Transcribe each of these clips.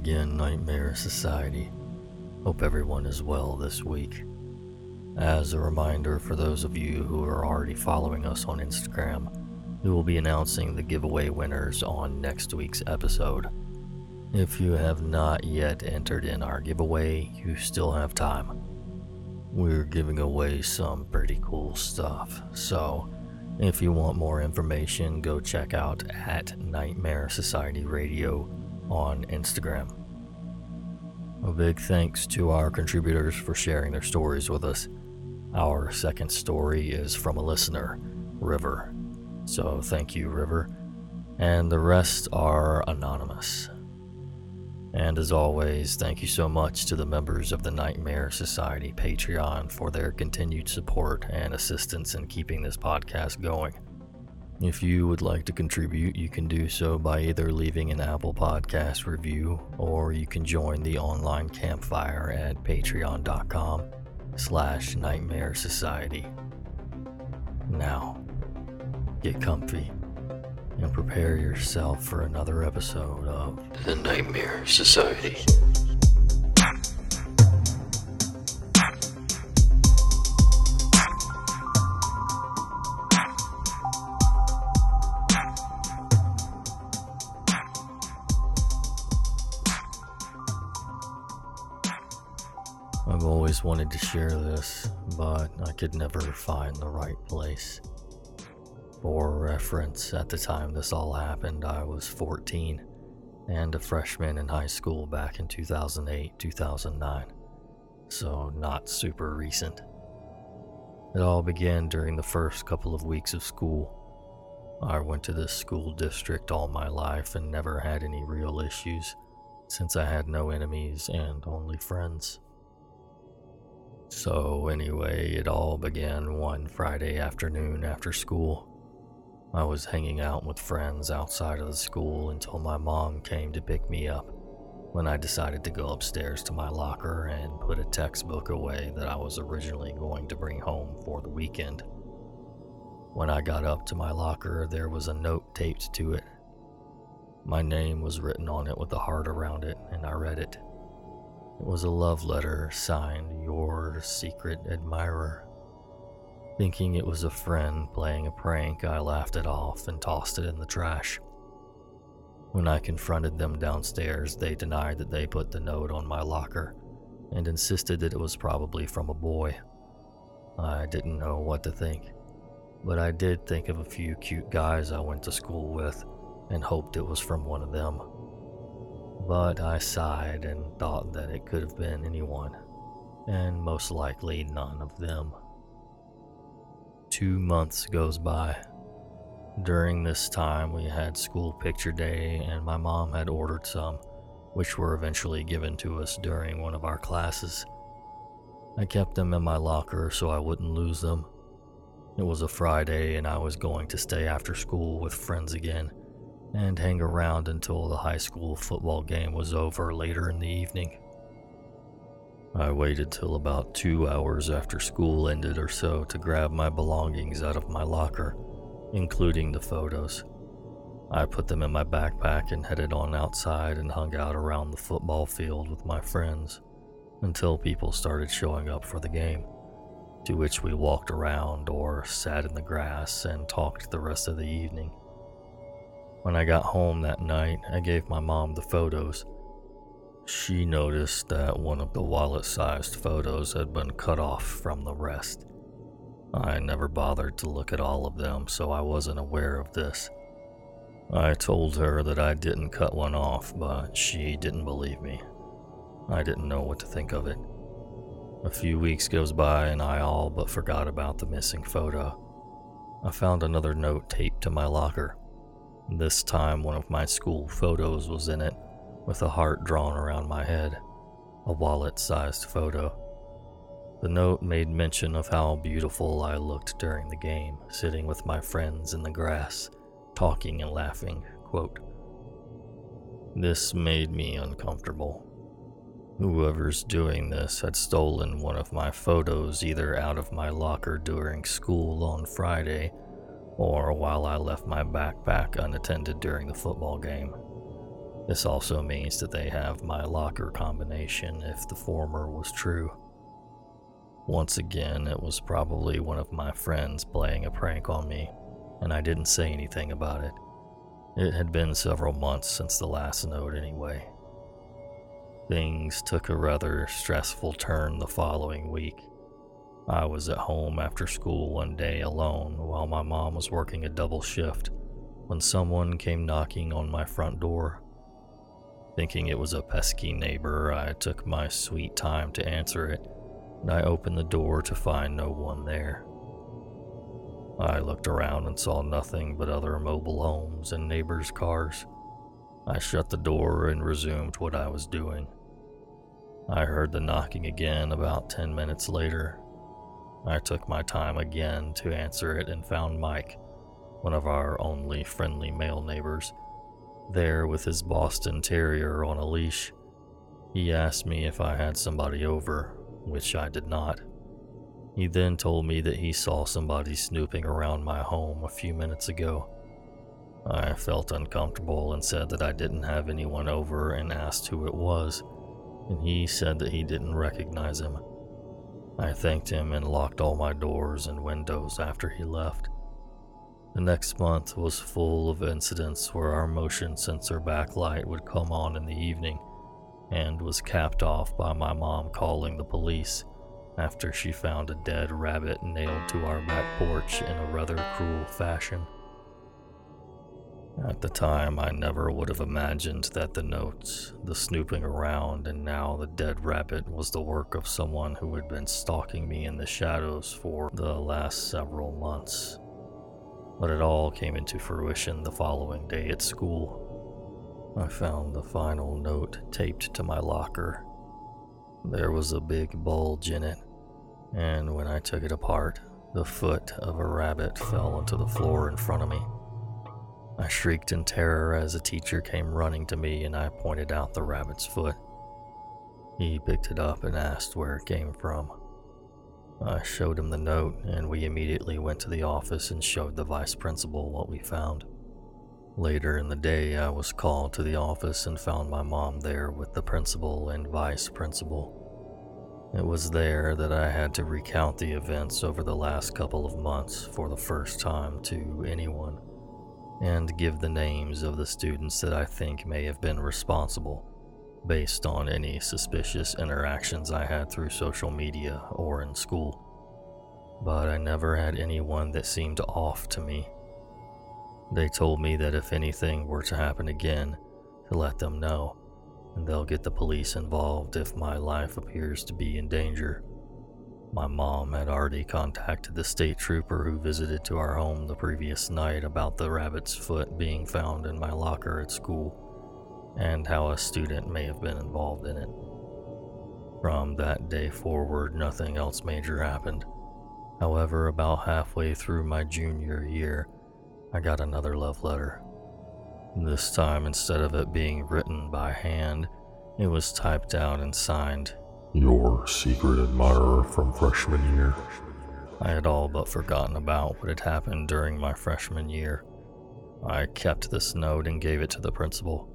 again, Nightmare Society. Hope everyone is well this week. As a reminder for those of you who are already following us on Instagram, we will be announcing the giveaway winners on next week's episode. If you have not yet entered in our giveaway, you still have time. We're giving away some pretty cool stuff, so if you want more information, go check out at Nightmare Society Radio on Instagram. A big thanks to our contributors for sharing their stories with us. Our second story is from a listener, River. So thank you, River. And the rest are anonymous. And as always, thank you so much to the members of the Nightmare Society Patreon for their continued support and assistance in keeping this podcast going. If you would like to contribute, you can do so by either leaving an Apple Podcast review or you can join the online campfire at patreon.com slash nightmare society. Now, get comfy and prepare yourself for another episode of The Nightmare Society. Wanted to share this, but I could never find the right place. For reference, at the time this all happened, I was 14 and a freshman in high school back in 2008 2009, so not super recent. It all began during the first couple of weeks of school. I went to this school district all my life and never had any real issues, since I had no enemies and only friends. So, anyway, it all began one Friday afternoon after school. I was hanging out with friends outside of the school until my mom came to pick me up when I decided to go upstairs to my locker and put a textbook away that I was originally going to bring home for the weekend. When I got up to my locker, there was a note taped to it. My name was written on it with a heart around it, and I read it. It was a love letter signed Your Secret Admirer. Thinking it was a friend playing a prank, I laughed it off and tossed it in the trash. When I confronted them downstairs, they denied that they put the note on my locker and insisted that it was probably from a boy. I didn't know what to think, but I did think of a few cute guys I went to school with and hoped it was from one of them. But I sighed and thought that it could have been anyone, and most likely none of them. Two months goes by. During this time, we had school picture day, and my mom had ordered some, which were eventually given to us during one of our classes. I kept them in my locker so I wouldn't lose them. It was a Friday, and I was going to stay after school with friends again and hang around until the high school football game was over later in the evening. I waited till about two hours after school ended or so to grab my belongings out of my locker, including the photos. I put them in my backpack and headed on outside and hung out around the football field with my friends until people started showing up for the game, to which we walked around or sat in the grass and talked the rest of the evening. When I got home that night, I gave my mom the photos she noticed that one of the wallet sized photos had been cut off from the rest. I never bothered to look at all of them, so I wasn't aware of this. I told her that I didn't cut one off, but she didn't believe me. I didn't know what to think of it. A few weeks goes by and I all but forgot about the missing photo. I found another note taped to my locker. This time, one of my school photos was in it with a heart drawn around my head, a wallet sized photo. The note made mention of how beautiful I looked during the game, sitting with my friends in the grass, talking and laughing. Quote, this made me uncomfortable. Whoever's doing this had stolen one of my photos either out of my locker during school on Friday or while I left my backpack unattended during the football game. This also means that they have my locker combination if the former was true. Once again, it was probably one of my friends playing a prank on me, and I didn't say anything about it. It had been several months since the last note, anyway. Things took a rather stressful turn the following week. I was at home after school one day alone while my mom was working a double shift when someone came knocking on my front door. Thinking it was a pesky neighbor, I took my sweet time to answer it, and I opened the door to find no one there. I looked around and saw nothing but other mobile homes and neighbors' cars. I shut the door and resumed what I was doing. I heard the knocking again about 10 minutes later. I took my time again to answer it and found Mike, one of our only friendly male neighbors, there with his Boston Terrier on a leash. He asked me if I had somebody over, which I did not. He then told me that he saw somebody snooping around my home a few minutes ago. I felt uncomfortable and said that I didn't have anyone over and asked who it was, and he said that he didn't recognize him. I thanked him and locked all my doors and windows after he left. The next month was full of incidents where our motion sensor backlight would come on in the evening and was capped off by my mom calling the police after she found a dead rabbit nailed to our back porch in a rather cruel fashion. At the time, I never would have imagined that the notes, the snooping around, and now the dead rabbit was the work of someone who had been stalking me in the shadows for the last several months. But it all came into fruition the following day at school. I found the final note taped to my locker. There was a big bulge in it, and when I took it apart, the foot of a rabbit fell onto the floor in front of me. I shrieked in terror as a teacher came running to me and I pointed out the rabbit's foot. He picked it up and asked where it came from. I showed him the note, and we immediately went to the office and showed the vice principal what we found. Later in the day, I was called to the office and found my mom there with the principal and vice principal. It was there that I had to recount the events over the last couple of months for the first time to anyone, and give the names of the students that I think may have been responsible, based on any suspicious interactions I had through social media or in school. But I never had anyone that seemed off to me they told me that if anything were to happen again, to let them know, and they'll get the police involved if my life appears to be in danger. My mom had already contacted the state trooper who visited to our home the previous night about the rabbit's foot being found in my locker at school, and how a student may have been involved in it. From that day forward, nothing else major happened. However, about halfway through my junior year, I got another love letter. This time, instead of it being written by hand, it was typed out and signed. Your secret admirer from freshman year. I had all but forgotten about what had happened during my freshman year. I kept this note and gave it to the principal,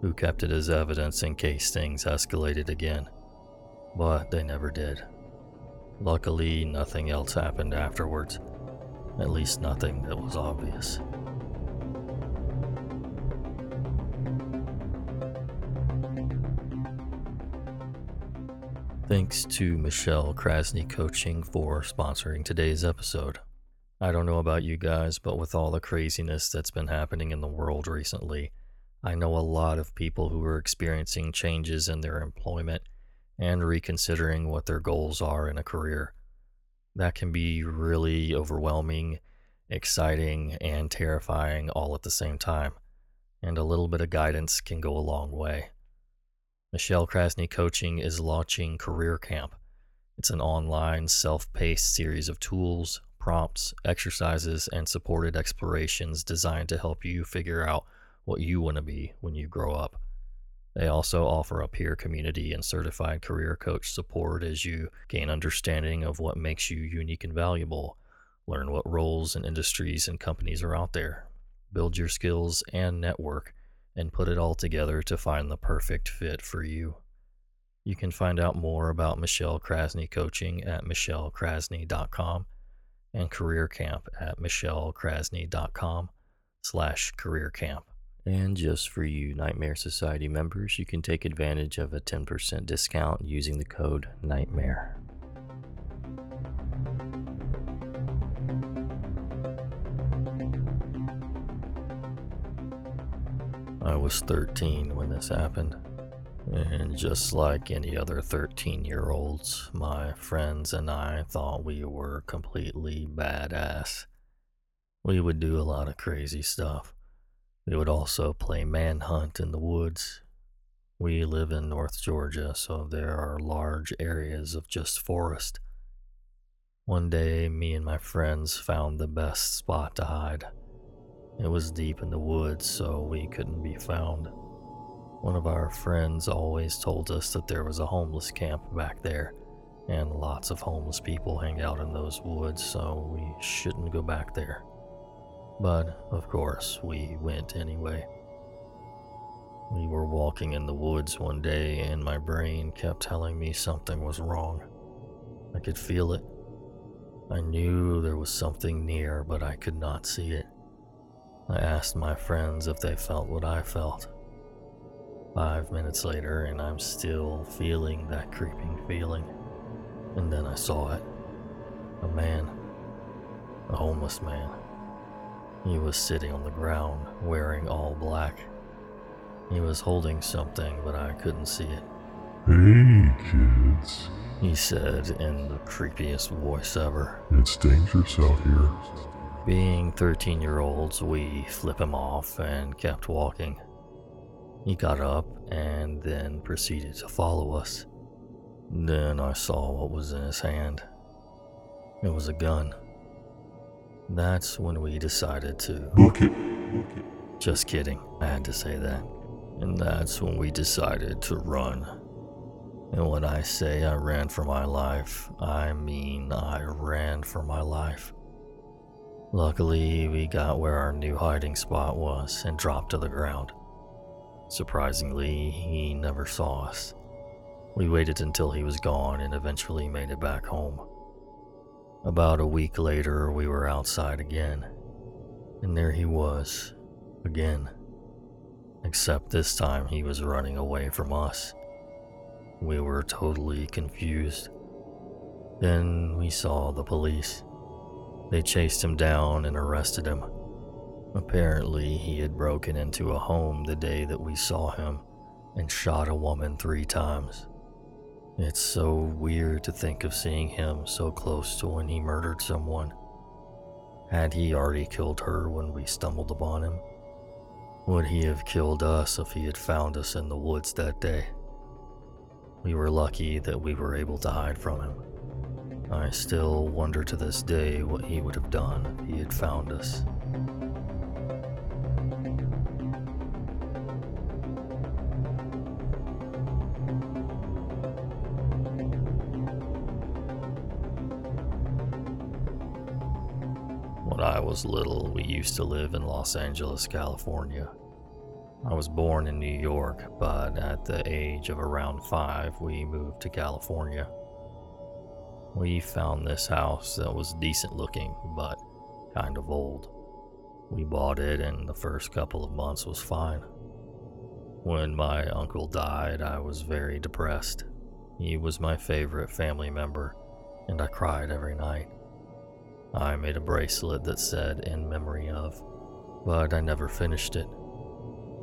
who kept it as evidence in case things escalated again. But they never did. Luckily, nothing else happened afterwards. At least nothing that was obvious. Thanks to Michelle Krasny Coaching for sponsoring today's episode. I don't know about you guys, but with all the craziness that's been happening in the world recently, I know a lot of people who are experiencing changes in their employment and reconsidering what their goals are in a career that can be really overwhelming, exciting, and terrifying all at the same time. And a little bit of guidance can go a long way. Michelle Krasny Coaching is launching Career Camp. It's an online, self paced series of tools, prompts, exercises, and supported explorations designed to help you figure out what you want to be when you grow up. They also offer a peer community and certified career coach support as you gain understanding of what makes you unique and valuable, learn what roles and industries and companies are out there, build your skills and network, and put it all together to find the perfect fit for you. You can find out more about Michelle Krasny coaching at michellekrasny.com and career camp at michellekrasny.com slash career camp. And just for you Nightmare Society members, you can take advantage of a 10% discount using the code NIGHTMARE. I was 13 when this happened. And just like any other 13 year olds, my friends and I thought we were completely badass. We would do a lot of crazy stuff. We would also play manhunt in the woods. We live in North Georgia, so there are large areas of just forest. One day, me and my friends found the best spot to hide. It was deep in the woods, so we couldn't be found. One of our friends always told us that there was a homeless camp back there, and lots of homeless people hang out in those woods, so we shouldn't go back there. But, of course, we went anyway. We were walking in the woods one day, and my brain kept telling me something was wrong. I could feel it. I knew there was something near, but I could not see it. I asked my friends if they felt what I felt. Five minutes later, and I'm still feeling that creeping feeling. And then I saw it. A man. A homeless man. He was sitting on the ground, wearing all black. He was holding something, but I couldn't see it. Hey, kids. He said in the creepiest voice ever. It's dangerous out here. Being 13 year olds, we flip him off and kept walking. He got up and then proceeded to follow us. Then I saw what was in his hand. It was a gun. That's when we decided to. Book it. Just kidding, I had to say that. And that's when we decided to run. And when I say I ran for my life, I mean I ran for my life. Luckily, we got where our new hiding spot was and dropped to the ground. Surprisingly, he never saw us. We waited until he was gone and eventually made it back home. About a week later, we were outside again, and there he was, again. Except this time he was running away from us. We were totally confused. Then we saw the police. They chased him down and arrested him. Apparently, he had broken into a home the day that we saw him and shot a woman three times. It's so weird to think of seeing him so close to when he murdered someone. Had he already killed her when we stumbled upon him? Would he have killed us if he had found us in the woods that day? We were lucky that we were able to hide from him. I still wonder to this day what he would have done if he had found us. When I was little, we used to live in Los Angeles, California. I was born in New York, but at the age of around five, we moved to California. We found this house that was decent looking, but kind of old. We bought it, and the first couple of months was fine. When my uncle died, I was very depressed. He was my favorite family member, and I cried every night. I made a bracelet that said in memory of, but I never finished it.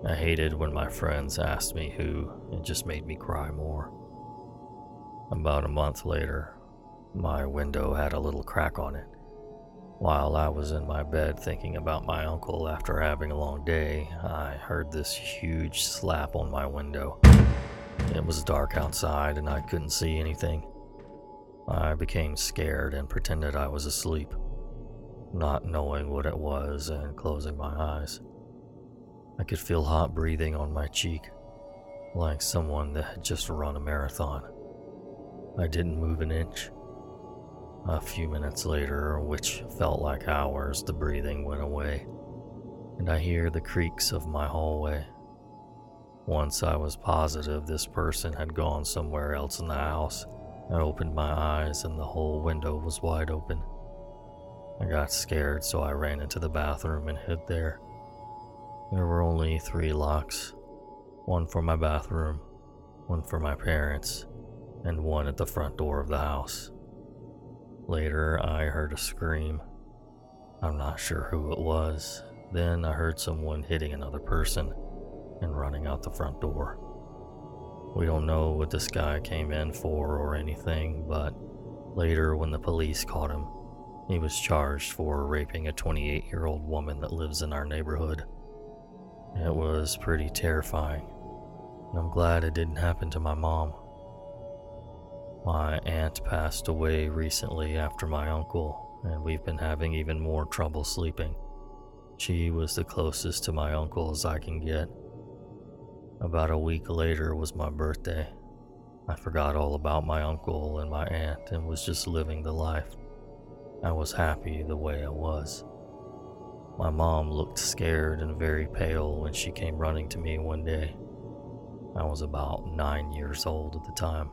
I hated when my friends asked me who, it just made me cry more. About a month later, my window had a little crack on it. While I was in my bed thinking about my uncle after having a long day, I heard this huge slap on my window. It was dark outside and I couldn't see anything. I became scared and pretended I was asleep, not knowing what it was and closing my eyes. I could feel hot breathing on my cheek, like someone that had just run a marathon. I didn't move an inch. A few minutes later, which felt like hours, the breathing went away, and I hear the creaks of my hallway, Once I was positive this person had gone somewhere else in the house, I opened my eyes and the whole window was wide open. I got scared, so I ran into the bathroom and hid there. There were only three locks one for my bathroom, one for my parents, and one at the front door of the house. Later, I heard a scream. I'm not sure who it was. Then I heard someone hitting another person and running out the front door. We don't know what this guy came in for or anything, but later, when the police caught him, he was charged for raping a 28 year old woman that lives in our neighborhood. It was pretty terrifying, I'm glad it didn't happen to my mom. My aunt passed away recently after my uncle, and we've been having even more trouble sleeping. She was the closest to my uncle as I can get. About a week later was my birthday. I forgot all about my uncle and my aunt and was just living the life. I was happy the way I was. My mom looked scared and very pale when she came running to me one day. I was about nine years old at the time.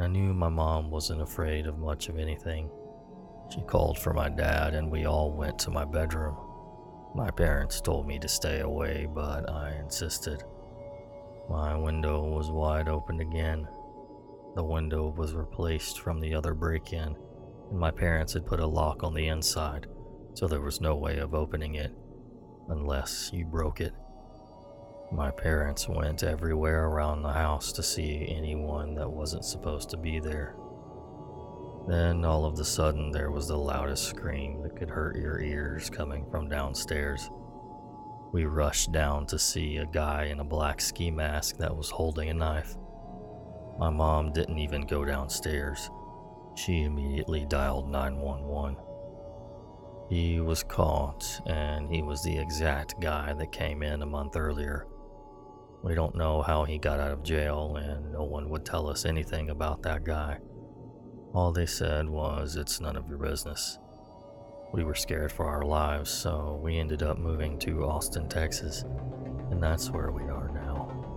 I knew my mom wasn't afraid of much of anything. She called for my dad, and we all went to my bedroom. My parents told me to stay away, but I insisted. My window was wide open again. The window was replaced from the other break in, and my parents had put a lock on the inside, so there was no way of opening it unless you broke it. My parents went everywhere around the house to see anyone that wasn't supposed to be there. Then, all of a sudden, there was the loudest scream that could hurt your ears coming from downstairs. We rushed down to see a guy in a black ski mask that was holding a knife. My mom didn't even go downstairs. She immediately dialed 911. He was caught, and he was the exact guy that came in a month earlier we don't know how he got out of jail, and no one would tell us anything about that guy. All they said was, It's none of your business. We were scared for our lives, so we ended up moving to Austin, Texas, and that's where we are now.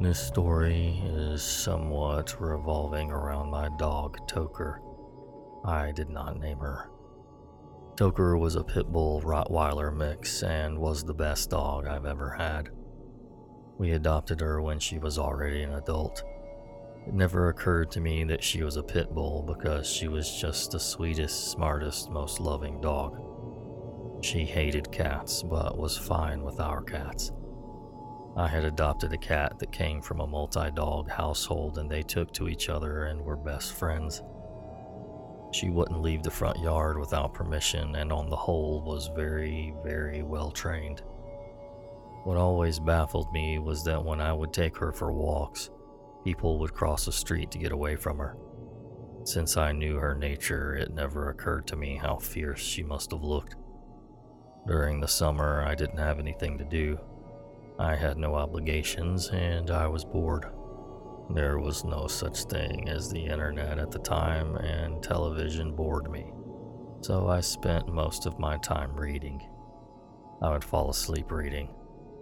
This story is somewhat revolving around my dog, Toker. I did not name her. Toker was a pit bull Rottweiler mix and was the best dog I've ever had. We adopted her when she was already an adult. It never occurred to me that she was a pit bull because she was just the sweetest, smartest, most loving dog. She hated cats but was fine with our cats. I had adopted a cat that came from a multi dog household, and they took to each other and were best friends. She wouldn't leave the front yard without permission, and on the whole was very, very well trained. What always baffled me was that when I would take her for walks, people would cross the street to get away from her. Since I knew her nature, it never occurred to me how fierce she must have looked. During the summer, I didn't have anything to do, I had no obligations and I was bored. There was no such thing as the internet at the time, and television bored me. So I spent most of my time reading. I would fall asleep reading,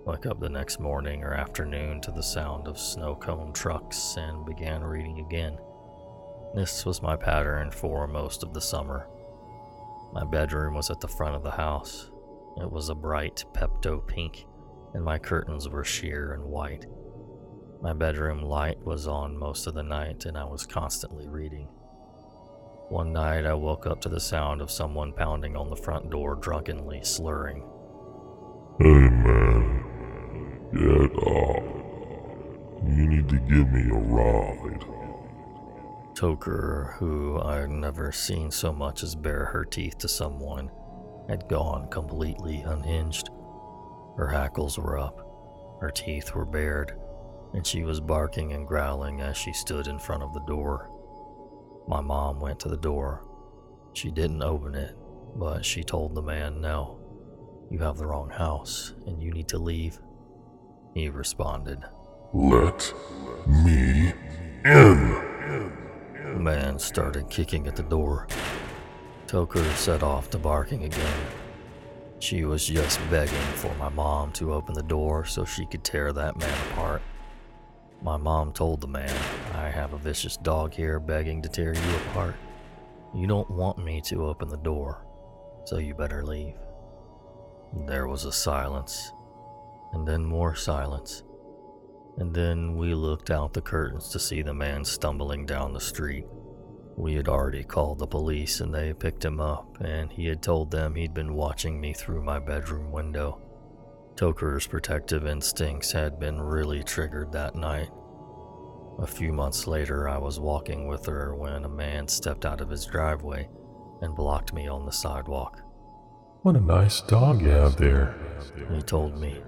wake up the next morning or afternoon to the sound of snow cone trucks, and began reading again. This was my pattern for most of the summer. My bedroom was at the front of the house. It was a bright Pepto pink and my curtains were sheer and white. My bedroom light was on most of the night, and I was constantly reading. One night, I woke up to the sound of someone pounding on the front door, drunkenly slurring. Hey man, get up. You need to give me a ride. Toker, who I'd never seen so much as bare her teeth to someone, had gone completely unhinged. Her hackles were up, her teeth were bared, and she was barking and growling as she stood in front of the door. My mom went to the door. She didn't open it, but she told the man, No, you have the wrong house and you need to leave. he responded. Let me in. The man started kicking at the door. Toker set off to barking again. She was just begging for my mom to open the door so she could tear that man apart. My mom told the man, I have a vicious dog here begging to tear you apart. You don't want me to open the door, so you better leave. There was a silence, and then more silence. And then we looked out the curtains to see the man stumbling down the street. We had already called the police and they picked him up, and he had told them he'd been watching me through my bedroom window. Toker's protective instincts had been really triggered that night. A few months later, I was walking with her when a man stepped out of his driveway and blocked me on the sidewalk. What a nice dog you have there, he told me.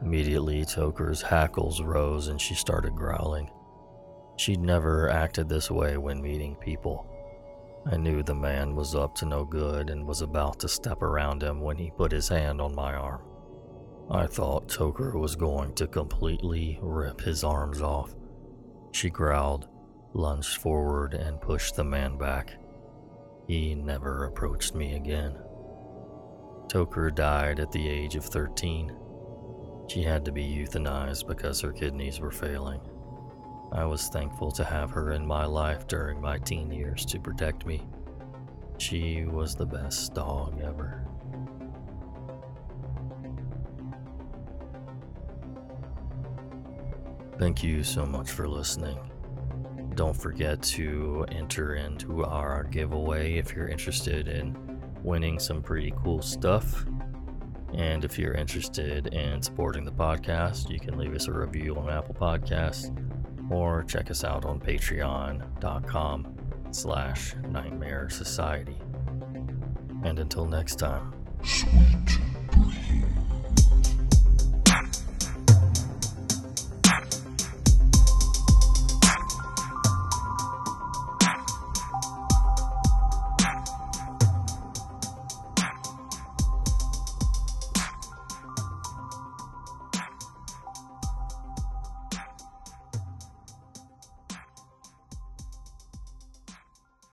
Immediately, Toker's hackles rose and she started growling. She'd never acted this way when meeting people. I knew the man was up to no good and was about to step around him when he put his hand on my arm. I thought Toker was going to completely rip his arms off. She growled, lunged forward, and pushed the man back. He never approached me again. Toker died at the age of 13. She had to be euthanized because her kidneys were failing. I was thankful to have her in my life during my teen years to protect me. She was the best dog ever. Thank you so much for listening. Don't forget to enter into our giveaway if you're interested in winning some pretty cool stuff. And if you're interested in supporting the podcast, you can leave us a review on Apple Podcasts or check us out on patreon.com slash nightmare society. And until next time. Sweet